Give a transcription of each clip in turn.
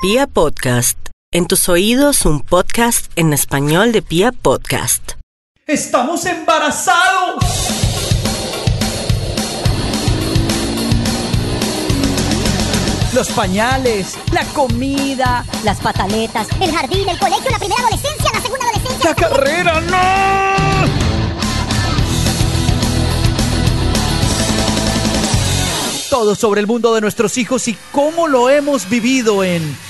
Pia Podcast, en tus oídos un podcast en español de Pia Podcast. ¡Estamos embarazados! Los pañales, la comida, las pataletas, el jardín, el colegio, la primera adolescencia, la segunda adolescencia. la carrera, ¡no! Todo sobre el mundo de nuestros hijos y cómo lo hemos vivido en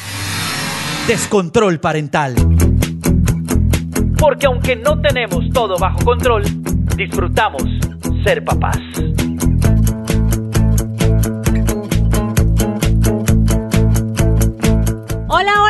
Descontrol Parental. Porque aunque no tenemos todo bajo control, disfrutamos ser papás.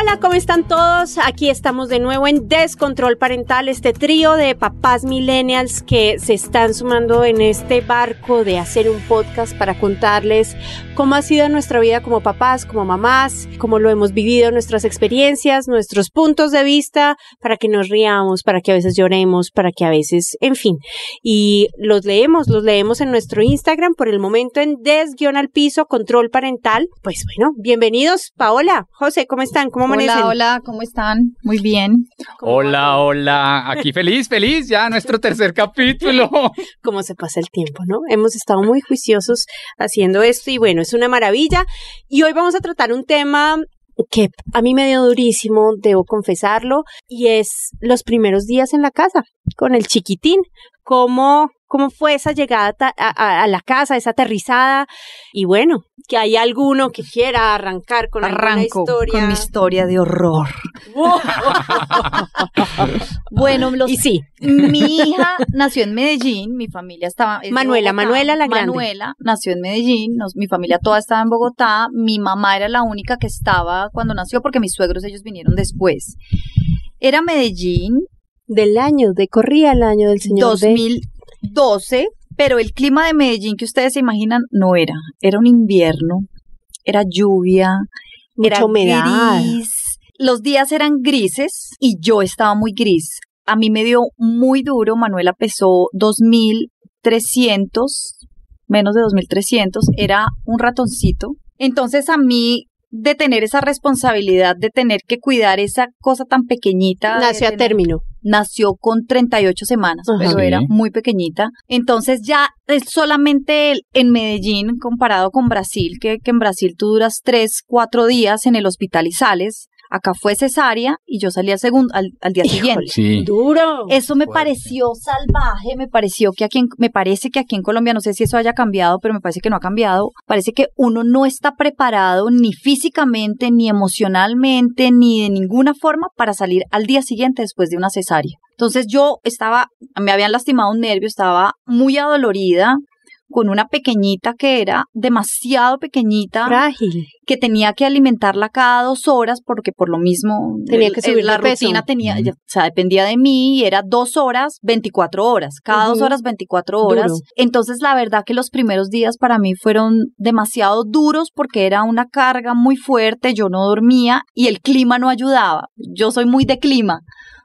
Hola, ¿cómo están todos? Aquí estamos de nuevo en Descontrol Parental, este trío de papás millennials que se están sumando en este barco de hacer un podcast para contarles cómo ha sido nuestra vida como papás, como mamás, cómo lo hemos vivido, nuestras experiencias, nuestros puntos de vista, para que nos riamos, para que a veces lloremos, para que a veces, en fin. Y los leemos, los leemos en nuestro Instagram por el momento en des al piso control parental. Pues bueno, bienvenidos, Paola, José, ¿cómo están? ¿Cómo? Hola, hola, ¿cómo están? Muy bien. ¿Cómo va Hola, hola. Aquí feliz, feliz. Ya nuestro tercer capítulo. cómo se pasa el tiempo, ¿no? Hemos estado muy juiciosos haciendo esto y bueno, es una maravilla. Y hoy vamos a tratar un tema que a mí me dio durísimo, debo confesarlo, y es los primeros días en la casa con el chiquitín. ¿Cómo, cómo fue esa llegada a, a- a la casa, esa aterrizada? Y bueno, que hay alguno que quiera arrancar con alguna Arranco historia. con mi historia de horror. Bueno, los, y sí, mi hija nació en Medellín, mi familia estaba... es Manuela, Bogotá. Manuela la grande. Manuela nació en Medellín, nos- mi familia toda estaba en Bogotá, mi mamá era la única que estaba cuando nació porque mis suegros ellos vinieron después. Era Medellín, del año, de corría el año del señor de- 2012, pero el clima de Medellín que ustedes se imaginan no era. Era un invierno, era lluvia, era mucha humedad. gris. Los días eran grises y yo estaba muy gris. A mí me dio muy duro. Manuela pesó 2300, menos de 2300. Era un ratoncito. Entonces a mí de tener esa responsabilidad de tener que cuidar esa cosa tan pequeñita. Nació a tener- término. nació con 38 semanas, Ajá. pero Sí. era muy pequeñita. Entonces ya es solamente el- en Medellín comparado con Brasil, que, que en Brasil tú duras 3, 4 días en el hospital y sales. Acá fue cesárea y yo salí al, segundo, al, al día Híjole. siguiente. Sí. Duro. Eso me Fuerte. pareció salvaje, me pareció que aquí, en- me parece que aquí en Colombia, no sé si eso haya cambiado, pero me parece que no ha cambiado. Parece que uno no está preparado ni físicamente, ni emocionalmente, ni de ninguna forma para salir al día siguiente después de una cesárea. Entonces yo estaba, me habían lastimado un nervio, estaba muy adolorida con una pequeñita que era demasiado pequeñita Frágil. que tenía que alimentarla cada dos horas porque por lo mismo Tenía el- que el- subirle la peso. rutina tenía, ya- o sea, dependía de mí y era dos horas, 24 horas, cada dos horas, 24 horas. Duro. Entonces la verdad que los primeros días para mí fueron demasiado duros porque era una carga muy fuerte, yo no dormía y el clima no ayudaba. Yo soy muy de clima.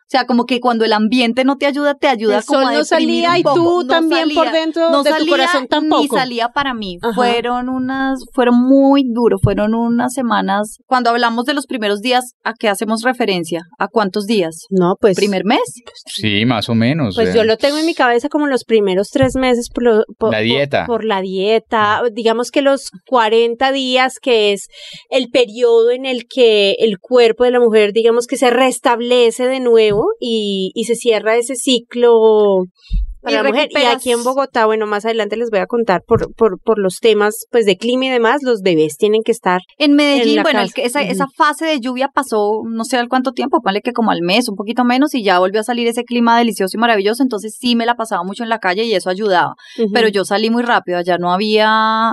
O sea, como que cuando el ambiente no te ayuda, te ayuda El como sol a no salía un y tú No también por dentro no de tu corazón tampoco. Ni salía para mí. Ajá. Fueron unas, fueron muy duros, fueron unas semanas. Cuando hablamos de los primeros días, ¿a qué hacemos referencia? ¿A cuántos días? No, pues. ¿Primer mes? Sí, más o menos. Pues eh. yo lo tengo en mi cabeza como los primeros tres meses por, lo- por- La por- dieta. Por, la dieta. Digamos que los 40 días, que es el periodo en el que el cuerpo de la mujer, digamos que se restablece de nuevo y, y se cierra ese ciclo para Y la mujer. Y recuperas- aquí en Bogotá, bueno, más adelante les voy a contar por, por, por los temas pues de clima y demás, los bebés tienen que estar En Medellín, bueno, el esa, esa fase de lluvia pasó no sé al cuánto tiempo, ponle que como al mes, un poquito menos, y ya volvió a salir ese clima delicioso y maravilloso, entonces sí me la pasaba mucho en la calle y eso ayudaba. Pero yo salí muy rápido, allá no había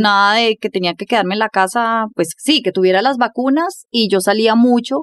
nada de que tenía que quedarme en la casa, pues sí, que tuviera las vacunas y yo salía mucho,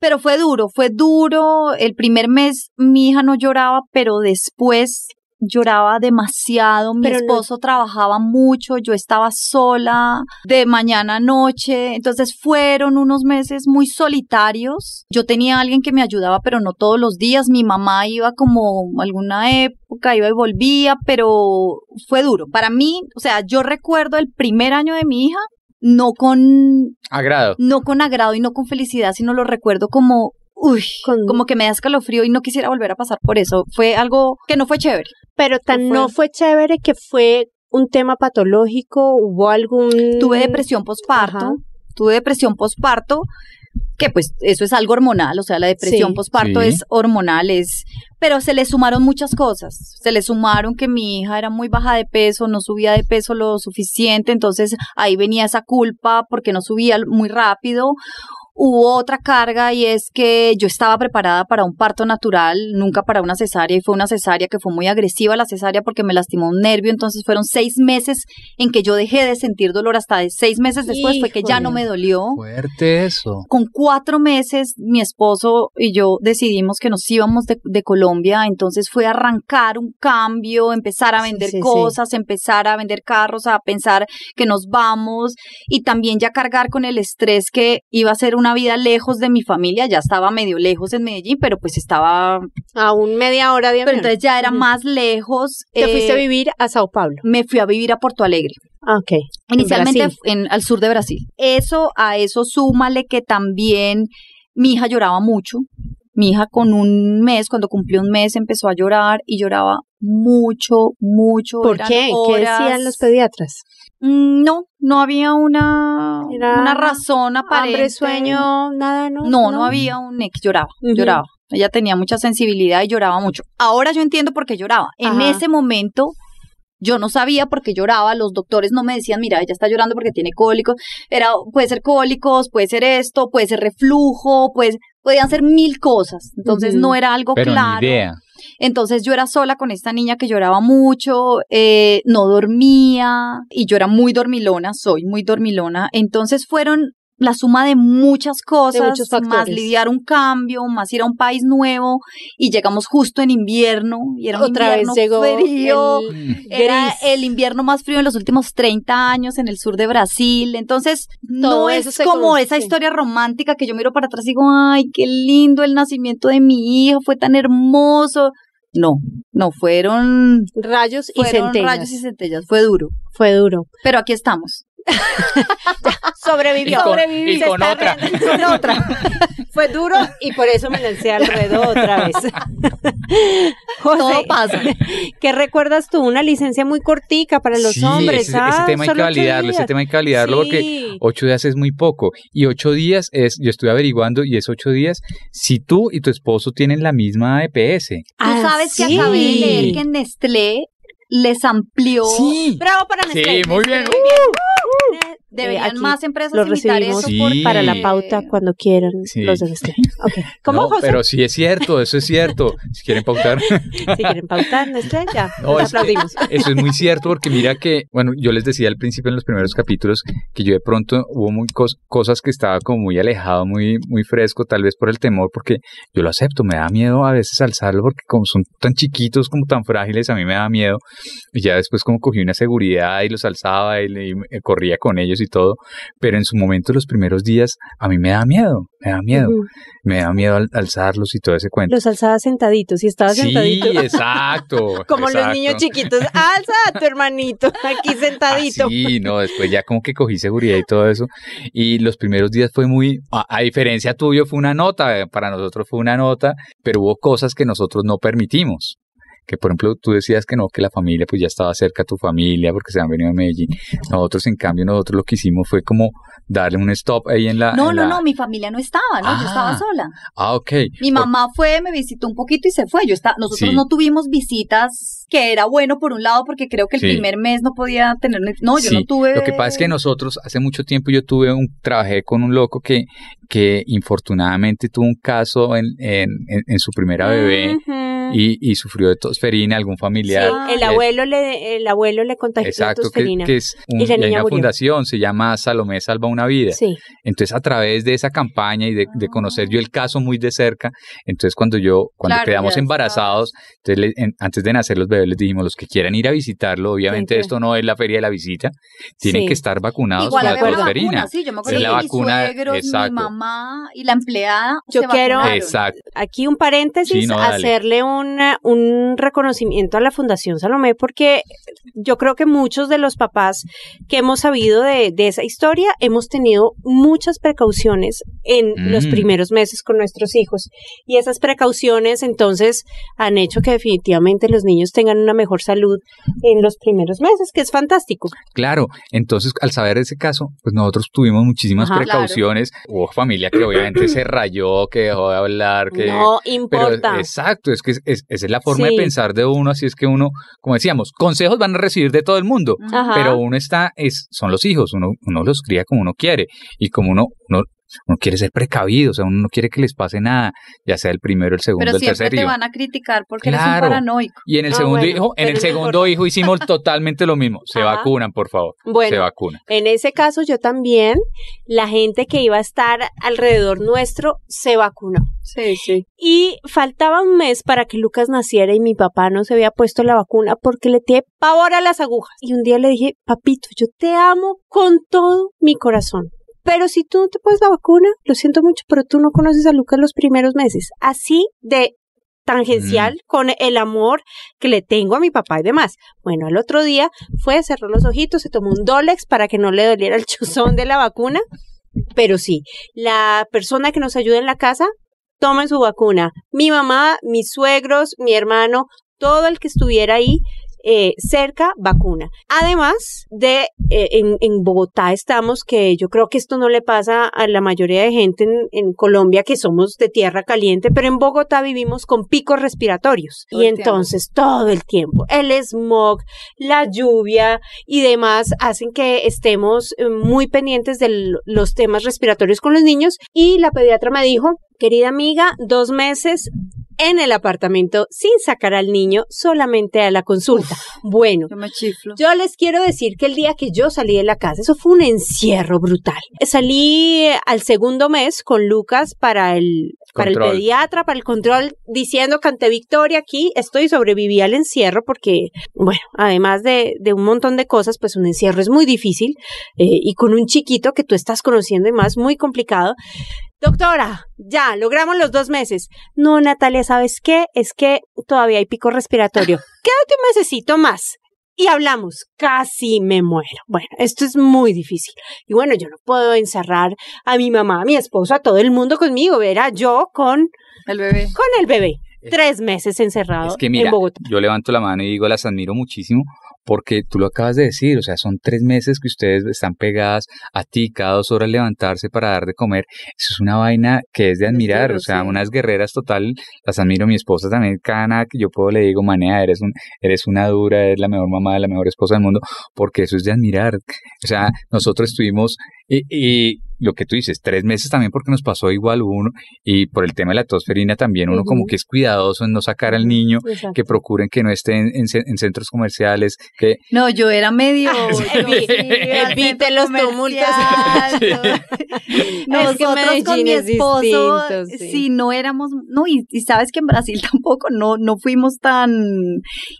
pero fue duro, fue duro. El primer mes mi hija no lloraba, pero después lloraba demasiado, mi Pero no- esposo trabajaba mucho, yo estaba sola de mañana a noche, entonces fueron unos meses muy solitarios. Yo tenía a alguien que me ayudaba, pero no todos los días. Mi mamá iba como alguna época, iba y volvía, pero fue duro. Para mí, o sea, yo recuerdo el primer año de mi hija no con, Agrado. no con agrado y no con felicidad, sino lo recuerdo como, uy, Con- como que me da escalofrío y no quisiera volver a pasar por eso. Fue algo que no fue chévere. Pero tan fue? no fue chévere que fue un tema patológico, hubo algún... Tuve depresión posparto, tuve depresión posparto, que pues eso es algo hormonal, o sea, la depresión Sí. posparto Sí. es hormonal, es, pero se le sumaron muchas cosas, se le sumaron que mi hija era muy baja de peso, no subía de peso lo suficiente, entonces ahí venía esa culpa porque no subía muy rápido. Hubo otra carga y es que yo estaba preparada para un parto natural, nunca para una cesárea, y fue una cesárea que fue muy agresiva la cesárea porque me lastimó un nervio, entonces fueron seis meses en que yo dejé de sentir dolor hasta de seis meses después fue que ya no me dolió. Fuerte eso. Con cuatro meses, mi esposo y yo decidimos que nos íbamos de, de Colombia, entonces fue arrancar un cambio, empezar a vender sí, sí. cosas, empezar a vender carros, a pensar que nos vamos y también ya cargar con el estrés que iba a ser una vida lejos de mi familia, ya estaba medio lejos en Medellín, pero pues estaba, A un media hora de pero avión. entonces ya era más lejos. Te fuiste a eh, vivir a Sao Paulo. Me fui a vivir a Porto Alegre. Ah, ok. Inicialmente en, al sur de Brasil. Eso, a eso súmale que también mi hija lloraba mucho. Mi hija con un mes, cuando cumplió un mes, empezó a llorar y lloraba mucho, mucho. ¿Por Eran qué? ¿Qué horas- decían los pediatras? Mm, No, no había una, Era una razón aparente. Hambre, sueño, nada, ¿no? No, no había un ex, lloraba, lloraba. Ella tenía mucha sensibilidad y lloraba mucho. Ahora yo entiendo por qué lloraba. En Ajá. ese momento yo no sabía por qué lloraba, los doctores no me decían, mira, ella está llorando porque tiene cólicos. Era, puede ser cólicos, puede ser esto, puede ser reflujo, pues podían ser mil cosas. Entonces no era algo Pero claro. ni idea. Entonces yo era sola con esta niña que lloraba mucho, eh, no dormía y yo era muy dormilona, soy muy dormilona. Entonces fueron la suma de muchas cosas, más lidiar un cambio, más ir a un país nuevo y llegamos justo en invierno y era un Otra vez invierno llegó frío. el. Era gris. el invierno más frío en los últimos 30 años en el sur de Brasil. Entonces, Todo no es como esa historia romántica que yo miro para atrás y digo, ay, qué lindo el nacimiento de mi hijo, fue tan hermoso. No, no, fueron, Rayos y fueron centellas. rayos y centellas, fue duro. Fue duro. Pero aquí estamos. Sobrevivió. Y con- Sobreviví. y Se con está otra. con otra. Fue duro y por eso me lancé al ruedo otra vez. José, Todo pasa. ¿qué recuerdas tú? Una licencia muy cortica para los Sí, hombres. ese, ah, ese tema hay que validarlo, ese tema hay que validarlo porque Sí. ocho días es muy poco. Y ocho días es, yo estuve averiguando, y es ocho días si tú y tu esposo tienen la misma EPS. Tú Ah, sabes que sí. acabé de leer que Nestlé les amplió. Bravo para Sí, Nestlé. muy bien. Nestlé. Deberían aquí más empresas Lo imitar recibimos eso Sí. porque- para la pauta cuando quieran Sí. los de Nestlé. Ok. ¿Cómo, No, José? pero sí es cierto, eso es cierto. Si quieren pautar. Si quieren pautar Nestlé, ya. No, es- aplaudimos. Eso es muy cierto porque mira que, bueno, yo les decía al principio en los primeros capítulos que yo de pronto hubo muy cos- cosas que estaba como muy alejado, muy, muy fresco, tal vez por el temor, porque yo lo acepto, me da miedo a veces alzarlo porque como son tan chiquitos, como tan frágiles, a mí me da miedo. Y ya después como cogí una seguridad y los alzaba y, le- y me- corría con ellos y todo, pero en su momento los primeros días a mí me da miedo, me da miedo, me da miedo al- alzarlos y todo ese cuento. Los alzaba sentaditos y estaba Sí, sentadito. exacto. Como los niños chiquitos. Alza a tu hermanito aquí sentadito. Ah, sí, no, después ya como que cogí seguridad y todo eso. Y los primeros días fue muy, a, a diferencia tuyo fue una nota, eh, para nosotros fue una nota, pero hubo cosas que nosotros no permitimos. Que por ejemplo tú decías que no, que la familia pues ya estaba cerca a tu familia porque se han venido a Medellín. Nosotros en cambio, nosotros lo que hicimos fue como darle un stop ahí en la... No, en no, la- no, mi familia no estaba, ¿no? Ah. Yo estaba sola. Ah, ok. Mi Por- mamá fue, me visitó un poquito y se fue. Yo está, nosotros Sí. no tuvimos visitas, que era bueno por un lado, porque creo que el Sí. primer mes no podía tener. No, yo Sí, no tuve. Lo que pasa es que nosotros, hace mucho tiempo yo tuve un, trabajé con un loco que, que infortunadamente tuvo un caso en, en, en- en su primera bebé. Y, y sufrió de tosferina, algún Sí, familiar. el Es- abuelo le el abuelo le contagió Exacto, que, tosferina. que es un- Y la y hay niña una murió. fundación, se llama Salomé Salva una Vida. Sí. Entonces, a través de esa campaña y de, de conocer yo el caso muy de cerca, entonces cuando yo, cuando Claro, quedamos ya embarazados, entonces le- en- antes de nacer los bebés les dijimos, los que quieran ir a visitarlo, obviamente que- esto no es la feria de la visita, tienen Sí. que estar vacunados Igual con la tosferina. vacuna, sí, yo me acuerdo Es que la mis vacuna, suegros, exacto. mi mamá y la empleada Yo se quiero- vacunaron. Exacto. Aquí un paréntesis, Sí, no, hacerle un una- un reconocimiento a la Fundación Salomé porque yo creo que muchos de los papás que hemos sabido de, de esa historia hemos tenido muchas precauciones en los Mm. primeros meses con nuestros hijos y esas precauciones entonces han hecho que definitivamente los niños tengan una mejor salud en los primeros meses, que es fantástico. Claro, entonces al saber ese caso, pues nosotros tuvimos muchísimas Ajá, precauciones. Hubo familia que obviamente se rayó, que dejó de hablar, que... no Pero importa. exacto, es que es- es- esa es la forma Sí. de pensar de uno, así es que uno, como decíamos, consejos van a recibir de todo el mundo, Ajá. pero uno está, es, son los hijos, uno, uno los cría como uno quiere y como uno, uno, uno quiere ser precavido, o sea, uno no quiere que les pase nada, ya sea el primero, el segundo, Pero el siempre tercer te hijo. van a criticar porque eres Claro. un paranoico. Y en el Ah, segundo bueno, hijo, en el segundo hijo hicimos totalmente lo mismo. Se Ajá. vacunan, por favor. Se Bueno, vacunan. En ese caso, yo también, la gente que iba a estar alrededor nuestro se vacunó. Sí, sí. Y faltaba un mes para que Lucas naciera y mi papá no se había puesto la vacuna porque le tiene pavor a las agujas. Y un día le dije, papito, yo te amo con todo mi corazón. Pero si tú no te pones la vacuna, lo siento mucho, pero tú no conoces a Lucas los primeros meses. Así de tangencial con el amor que le tengo a mi papá y demás. Bueno, al otro día fue, cerró los ojitos, se tomó un Dolex para que no le doliera el chuzón de la vacuna. Pero sí, la persona que nos ayuda en la casa, tomen su vacuna. Mi mamá, mis suegros, mi hermano, todo el que estuviera ahí eh, cerca, vacuna. Además de, eh, en, en Bogotá estamos, que yo creo que esto no le pasa a la mayoría de gente en, en Colombia, que somos de tierra caliente, pero en Bogotá vivimos con picos respiratorios. Todo y entonces todo el tiempo, el smog, la lluvia y demás hacen que estemos eh, muy pendientes de los temas respiratorios con los niños. Y la pediatra me dijo, querida amiga, dos meses en el apartamento sin sacar al niño solamente a la consulta. Bueno, Yo me chiflo. yo les quiero decir que el día que yo salí de la casa, eso fue un encierro brutal. Salí al segundo mes con Lucas para el, para el pediatra, para el control, diciendo canté victoria aquí, estoy sobreviví al encierro porque, bueno, además de, de un montón de cosas, pues un encierro es muy difícil eh, y con un chiquito que tú estás conociendo y más, muy complicado. Doctora, ya, logramos los dos meses. No, Natalia, ¿sabes qué? Es que todavía hay pico respiratorio. Quédate un mesecito más. Y hablamos, casi me muero. Bueno, esto es muy difícil. Y bueno, yo no puedo encerrar a mi mamá, a mi esposo, a todo el mundo conmigo. Verá, yo con, El bebé. con el bebé. Tres meses encerrado Es que mira, en Bogotá. yo levanto la mano y digo, las admiro muchísimo porque tú lo acabas de decir, o sea, son tres meses que ustedes están pegadas a ti, cada dos horas levantarse para dar de comer. Eso es una vaina que es de admirar, o sea, sí. unas guerreras total, las admiro. Mi esposa también, cada nada que yo puedo le digo, manea, eres, un, eres una dura, eres la mejor mamá, la mejor esposa del mundo, porque eso es de admirar. O sea, nosotros estuvimos, y, y lo que tú dices, tres meses también porque nos pasó igual uno, y por el tema de la tosferina también, uno como que es cuidadoso en no sacar al niño, Exacto. que procuren que no esté en, en ce- en centros comerciales, que No, yo era medio. Sí. yo sí, Evite los tumultos. Es que Nosotros con mi es esposo, distinto, sí. sí. no éramos, no, y, y sabes que en Brasil tampoco, no, no fuimos tan,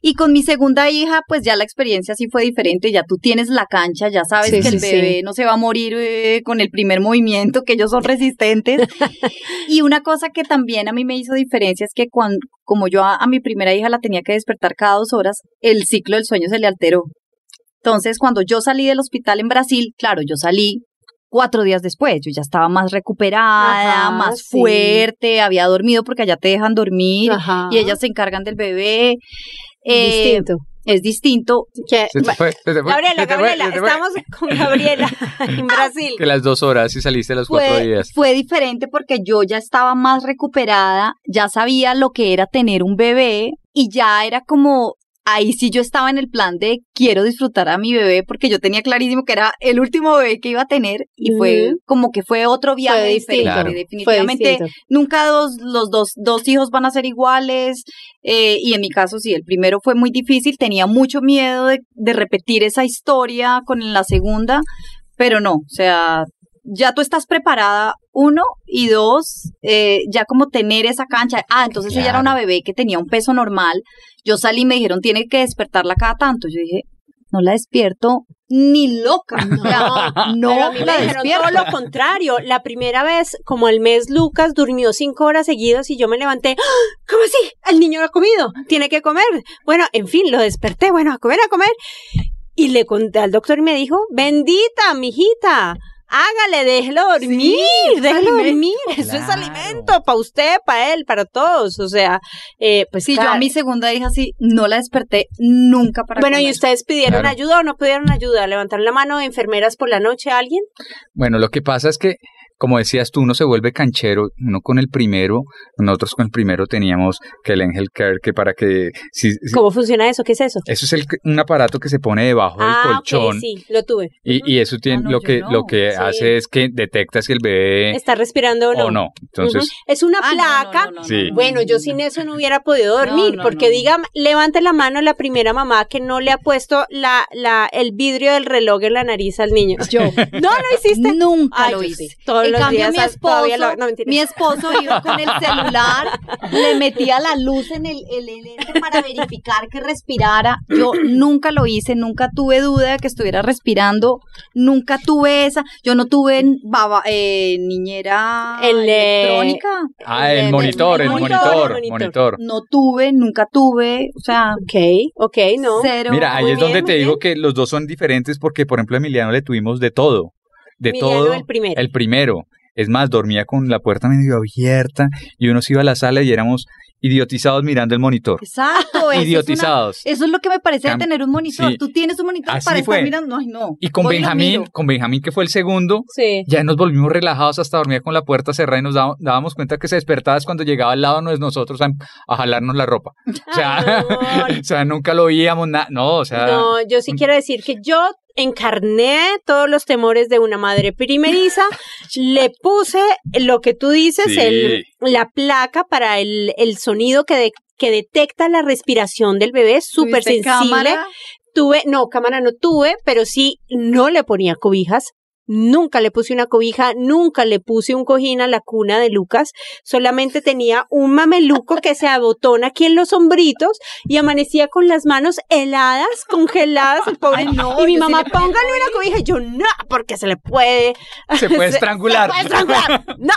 y con mi segunda hija, pues ya la experiencia sí fue diferente, ya tú tienes la cancha, ya sabes Sí, que el sí, bebé sí. no se va a morir eh, con el primer movimiento, que ellos son resistentes. y una cosa que también a mí me hizo diferencia es que cuando, como yo a, a mi primera hija la tenía que despertar cada dos horas, el ciclo del sueño se le alteró. Entonces, cuando yo salí del hospital en Brasil, claro, yo salí cuatro días después, yo ya estaba más recuperada, Ajá, más sí. fuerte, había dormido porque allá te dejan dormir Ajá. y ellas se encargan del bebé. Eh, Distinto. Es distinto. Que- se te fue, se te fue, Gabriela, se te fue, Gabriela, se te fue. estamos con Gabriela en Brasil. Que las dos horas y saliste a los cuatro Fue, días. fue diferente porque yo ya estaba más recuperada, ya sabía lo que era tener un bebé y ya era como, ahí sí yo estaba en el plan de quiero disfrutar a mi bebé porque yo tenía clarísimo que era el último bebé que iba a tener y fue como que fue otro viaje Fue distinto. diferente. Claro. Definitivamente nunca dos, los dos, dos hijos van a ser iguales eh, y en mi caso sí, el primero fue muy difícil, tenía mucho miedo de, de repetir esa historia con la segunda, pero no, o sea, ya tú estás preparada, uno, y dos, eh, ya como tener esa cancha. Ah, entonces ella era una bebé que tenía un peso normal. Yo salí y me dijeron, tiene que despertarla cada tanto. Yo dije, no la despierto ni loca. O sea, no Pero a mí me dijeron despierto. todo lo contrario. La primera vez, como al mes, Lucas durmió cinco horas seguidas y yo me levanté. ¡Ah! ¿Cómo así? El niño no ha comido. Tiene que comer. Bueno, en fin, lo desperté. Bueno, a comer, a comer. Y le conté al doctor y me dijo, bendita, mijita. Hágale, déjelo dormir, déjelo alimento. dormir. Eso es alimento para usted, para él, para todos. O sea, eh, pues Sí, yo a mi segunda hija sí, no la desperté nunca para Bueno, ¿y ustedes pidieron Claro. ayuda o no pidieron ayuda? ¿Levantaron la mano de enfermeras por la noche a alguien? Bueno, lo que pasa es que, como decías tú, uno se vuelve canchero, uno con el primero, nosotros con el primero teníamos que el Angel Care, que para que, si, si- ¿Cómo funciona eso? ¿Qué es eso? eso es el, un aparato que se pone debajo del ah, colchón. sí, lo tuve. Y, y eso tiene, Ah, no, lo que, no. lo que Sí. hace es que detecta si el bebé ¿Está respirando o no? o no. Entonces. Es una Ah, no, placa. no, no, no, Sí. no, Bueno, no, yo no. sin eso no hubiera podido dormir, No, no, porque no, no. diga, levante la mano la primera mamá que no le ha puesto la, la, el vidrio del reloj en la nariz al niño. Yo. No, lo hiciste. Nunca Ay, lo hice. sí. En los cambio, días mi esposo, lo- no, mi esposo iba con el celular, le metía la luz en el, el, para verificar que respirara. Yo nunca lo hice, nunca tuve duda de que estuviera respirando, nunca tuve esa. Yo no tuve baba- eh, niñera El, eh, electrónica. ah, el- monitor, el el monitor, monitor, el monitor. monitor. No tuve, nunca tuve, o sea, Ok, ok, no. cero. Mira, ahí muy es donde te digo que los dos son diferentes porque, por ejemplo, a Emiliano le tuvimos de todo. De Emiliano, todo. el primero. El primero. Es más, dormía con la puerta medio abierta y uno se iba a la sala y éramos idiotizados mirando el monitor. Exacto, eso es una- idiotizados. Eso es lo que me parece de tener un monitor. sí. Tú tienes un monitor Así para fue. estar mirando. Ay, no. Y con Voy y lo Benjamín, con Benjamín que fue el segundo, Sí. ya nos volvimos relajados hasta dormir con la puerta cerrada y nos dábamos, cuenta que se despertaba es cuando llegaba al lado de nosotros a, a jalarnos la ropa. O sea, o sea, nunca lo oíamos, nada, no, o sea, No, yo sí quiero decir que yo encarné todos los temores de una madre primeriza, le puse lo que tú dices, Sí. el, la placa para el, el sonido que, de- que detecta la respiración del bebé, súper ¿Tuviste sensible. cámara? Tuve, no, cámara no tuve, pero sí no le ponía cobijas. Nunca le puse una cobija, nunca le puse un cojín a la cuna de Lucas, solamente tenía un mameluco que se abotona aquí en los hombritos y amanecía con las manos heladas, congeladas, el pobre. Ay, no, y mi mamá, póngale una cobija, y yo, no, porque se le puede, se puede estrangular. se puede estrangular, no.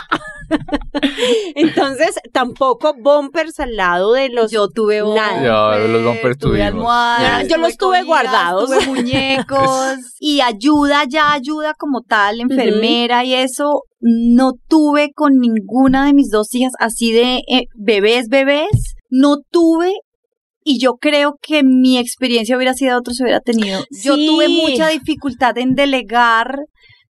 Entonces, tampoco bumpers al lado de los Yo tuve Nada. Ya, los bumpers tuve almohadas, Yo- yo los tuve guardados. Tuve muñecos y ayuda, ya ayuda como tal, enfermera y eso. No tuve con ninguna de mis dos hijas así de eh, bebés, bebés. No tuve y yo creo que mi experiencia hubiera sido otra si hubiera tenido. Yo tuve mucha dificultad en delegar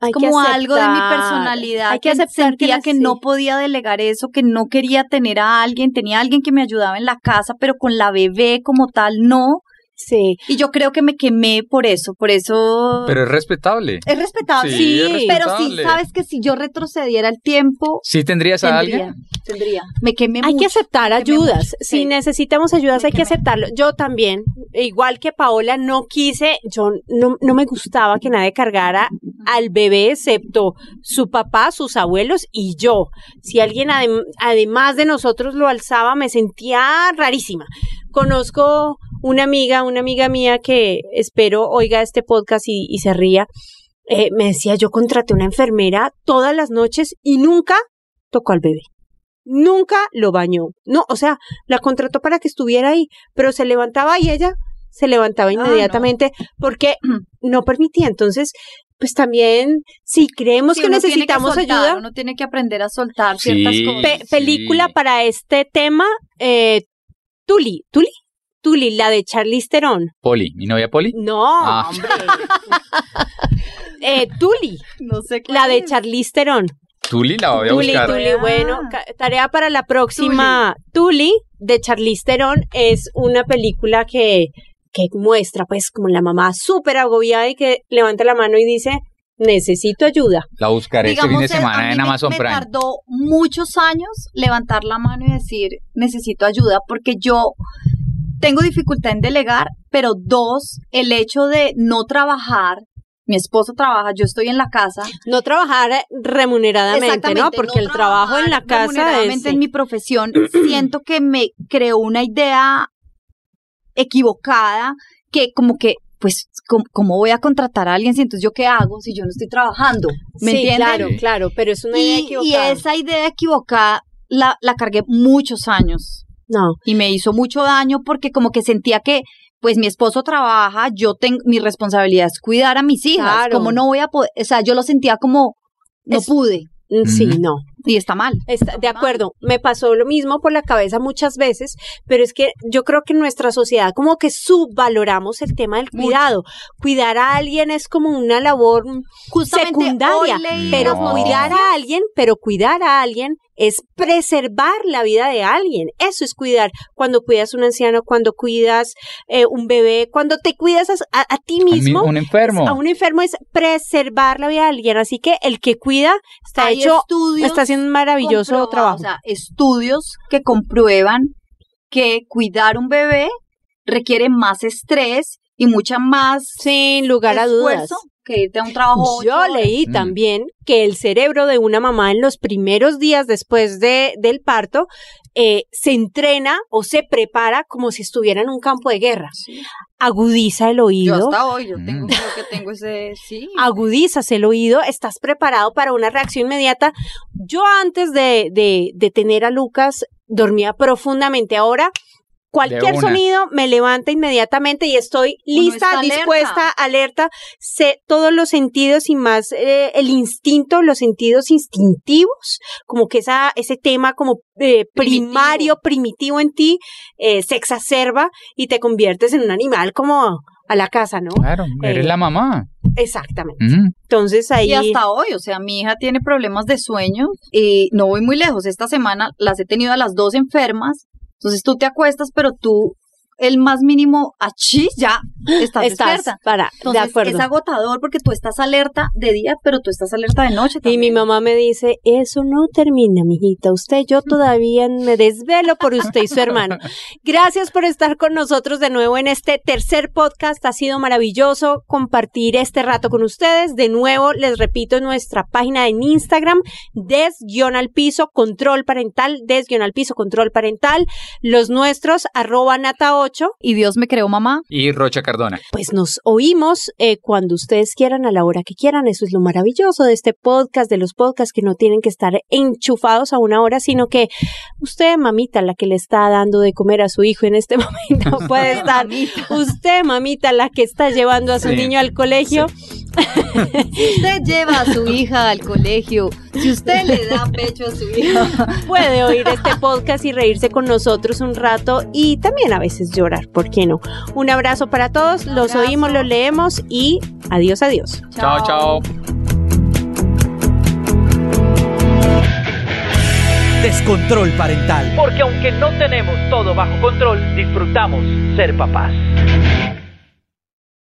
Hay que como algo de mi personalidad. Hay que aceptar que sentía que, sí. no podía delegar eso, que no quería tener a alguien, tenía a alguien que me ayudaba en la casa, pero con la bebé como tal no. Sí. Y yo creo que me quemé por eso, por eso Pero es respetable. es respetable. Sí, es pero sí, sabes que si yo retrocediera el tiempo, ¿Sí tendrías a tendría, alguien? tendría. Me quemé Hay que aceptar ayudas. mucho, Si sí. necesitamos ayudas, Me hay que aceptarlo. Yo también, igual que Paola, no quise, yo no, no me gustaba que nadie cargara al bebé, excepto su papá, sus abuelos y yo. Si alguien adem- además de nosotros lo alzaba, me sentía rarísima. Conozco una amiga, una amiga mía que espero oiga este podcast y, y se ría. eh, me decía, yo contraté una enfermera todas las noches y nunca tocó al bebé. Nunca lo bañó. No, o sea, la contrató para que estuviera ahí, pero se levantaba y ella se levantaba Ah, no. inmediatamente porque no permitía. Entonces, pues también, si creemos Sí, que tiene necesitamos soltar, ayuda, Uno tiene que aprender a soltar Sí. ciertas cosas. pe- Sí. película para este tema, eh, Tuli, Tuli, Tuli, la de Charlize Theron. Poli, mi novia Poli. No, Ah. hombre. eh, Tuli, No sé cuál la de es. Charlize Theron. Tuli la voy a Tuli, buscar. Tuli, Ah. bueno, ca- tarea para la próxima. Tuli, de Charlize Theron, es una película que, que muestra, pues, como la mamá súper agobiada y que levanta la mano y dice, necesito ayuda. La buscaré este fin de eh, semana en me- Amazon me Prime. tardó muchos años levantar la mano y decir, necesito ayuda, porque yo tengo dificultad en delegar, pero dos, el hecho de no trabajar, mi esposo trabaja, yo estoy en la casa. No trabajar remuneradamente, ¿no? Porque el trabajo en la casa es... remuneradamente en mi profesión, siento que me creó una idea equivocada que como que pues, ¿cómo, cómo voy a contratar a alguien si entonces yo qué hago si yo no estoy trabajando? ¿Me sí, entienden? claro, claro, pero es una idea Y, y equivocada. esa idea equivocada la, la cargué muchos años No, y me hizo mucho daño porque como que sentía que pues mi esposo trabaja, yo tengo mi responsabilidad es cuidar a mis hijas, Claro. como no voy a poder, o sea, yo lo sentía como no Es- pude mm, sí, no. y está mal. Está- de acuerdo, me pasó lo mismo por la cabeza muchas veces, pero es que yo creo que en nuestra sociedad como que subvaloramos el tema del Mucho. cuidado. Cuidar a alguien es como una labor Justamente secundaria, pero cuidar a alguien, pero cuidar a alguien es preservar la vida de alguien. Eso es cuidar. Cuando cuidas a un anciano, cuando cuidas eh, un bebé, cuando te cuidas a, a- a ti A mí, mismo. un enfermo. A un enfermo es preservar la vida de alguien, así que el que cuida está Hay hecho, está haciendo un maravilloso trabajo. O sea, estudios que comprueban que cuidar un bebé requiere más estrés y mucha más Sin lugar a dudas. Que irte a un trabajo. Yo horas. leí Mm. también que el cerebro de una mamá en los primeros días después de, del parto eh, se entrena o se prepara como si estuviera en un campo de guerra. Agudiza el Yo oído. hasta hoy, yo Mm. tengo, creo que tengo ese, sí. agudizas el oído, estás preparado para una reacción inmediata. Yo antes de, de, de tener a Lucas dormía profundamente. Ahora cualquier sonido me levanta inmediatamente y estoy lista, alerta. dispuesta, alerta. Sé todos los sentidos y más eh, el instinto, los sentidos instintivos, como que esa, ese tema como eh, primario, primitivo en ti, eh, se exacerba y te conviertes en un animal como a la casa, ¿no? Claro, eres Eh, la mamá. Exactamente. Entonces ahí. Y hasta hoy, o sea, mi hija tiene problemas de sueño y no voy muy lejos. Esta semana las he tenido a las dos enfermas. Entonces tú te acuestas, pero tú, el más mínimo achí, ya estás, estás despierta. para, Entonces de acuerdo. es agotador porque tú estás alerta de día, pero tú estás alerta de noche Y también. mi mamá me dice, eso no termina, mijita. Usted, yo todavía me desvelo por usted y su hermano. Gracias por estar con nosotros de nuevo en este tercer podcast. Ha sido maravilloso compartir este rato con ustedes. De nuevo, les repito, nuestra página en Instagram, des-al piso, control parental, des-al piso, control parental. Los nuestros, arroba nata8. Y Dios me creó mamá. Y Rocha Cardona. pues nos oímos eh, cuando ustedes quieran, a la hora que quieran. Eso es lo maravilloso de este podcast, de los podcasts que no tienen que estar enchufados a una hora, sino que usted, mamita, la que le está dando de comer a su hijo en este momento, puede estar. Usted, mamita, la que está llevando a su Sí. niño al colegio. Usted lleva a su hija al colegio. Si usted le da pecho a su hija. Puede oír este podcast y reírse con nosotros un rato y también a veces llorar, ¿por qué no? Un abrazo para todos, los oímos, los leemos y adiós, adiós. Chao, chao. Descontrol parental. Porque aunque no tenemos todo bajo control, disfrutamos ser papás.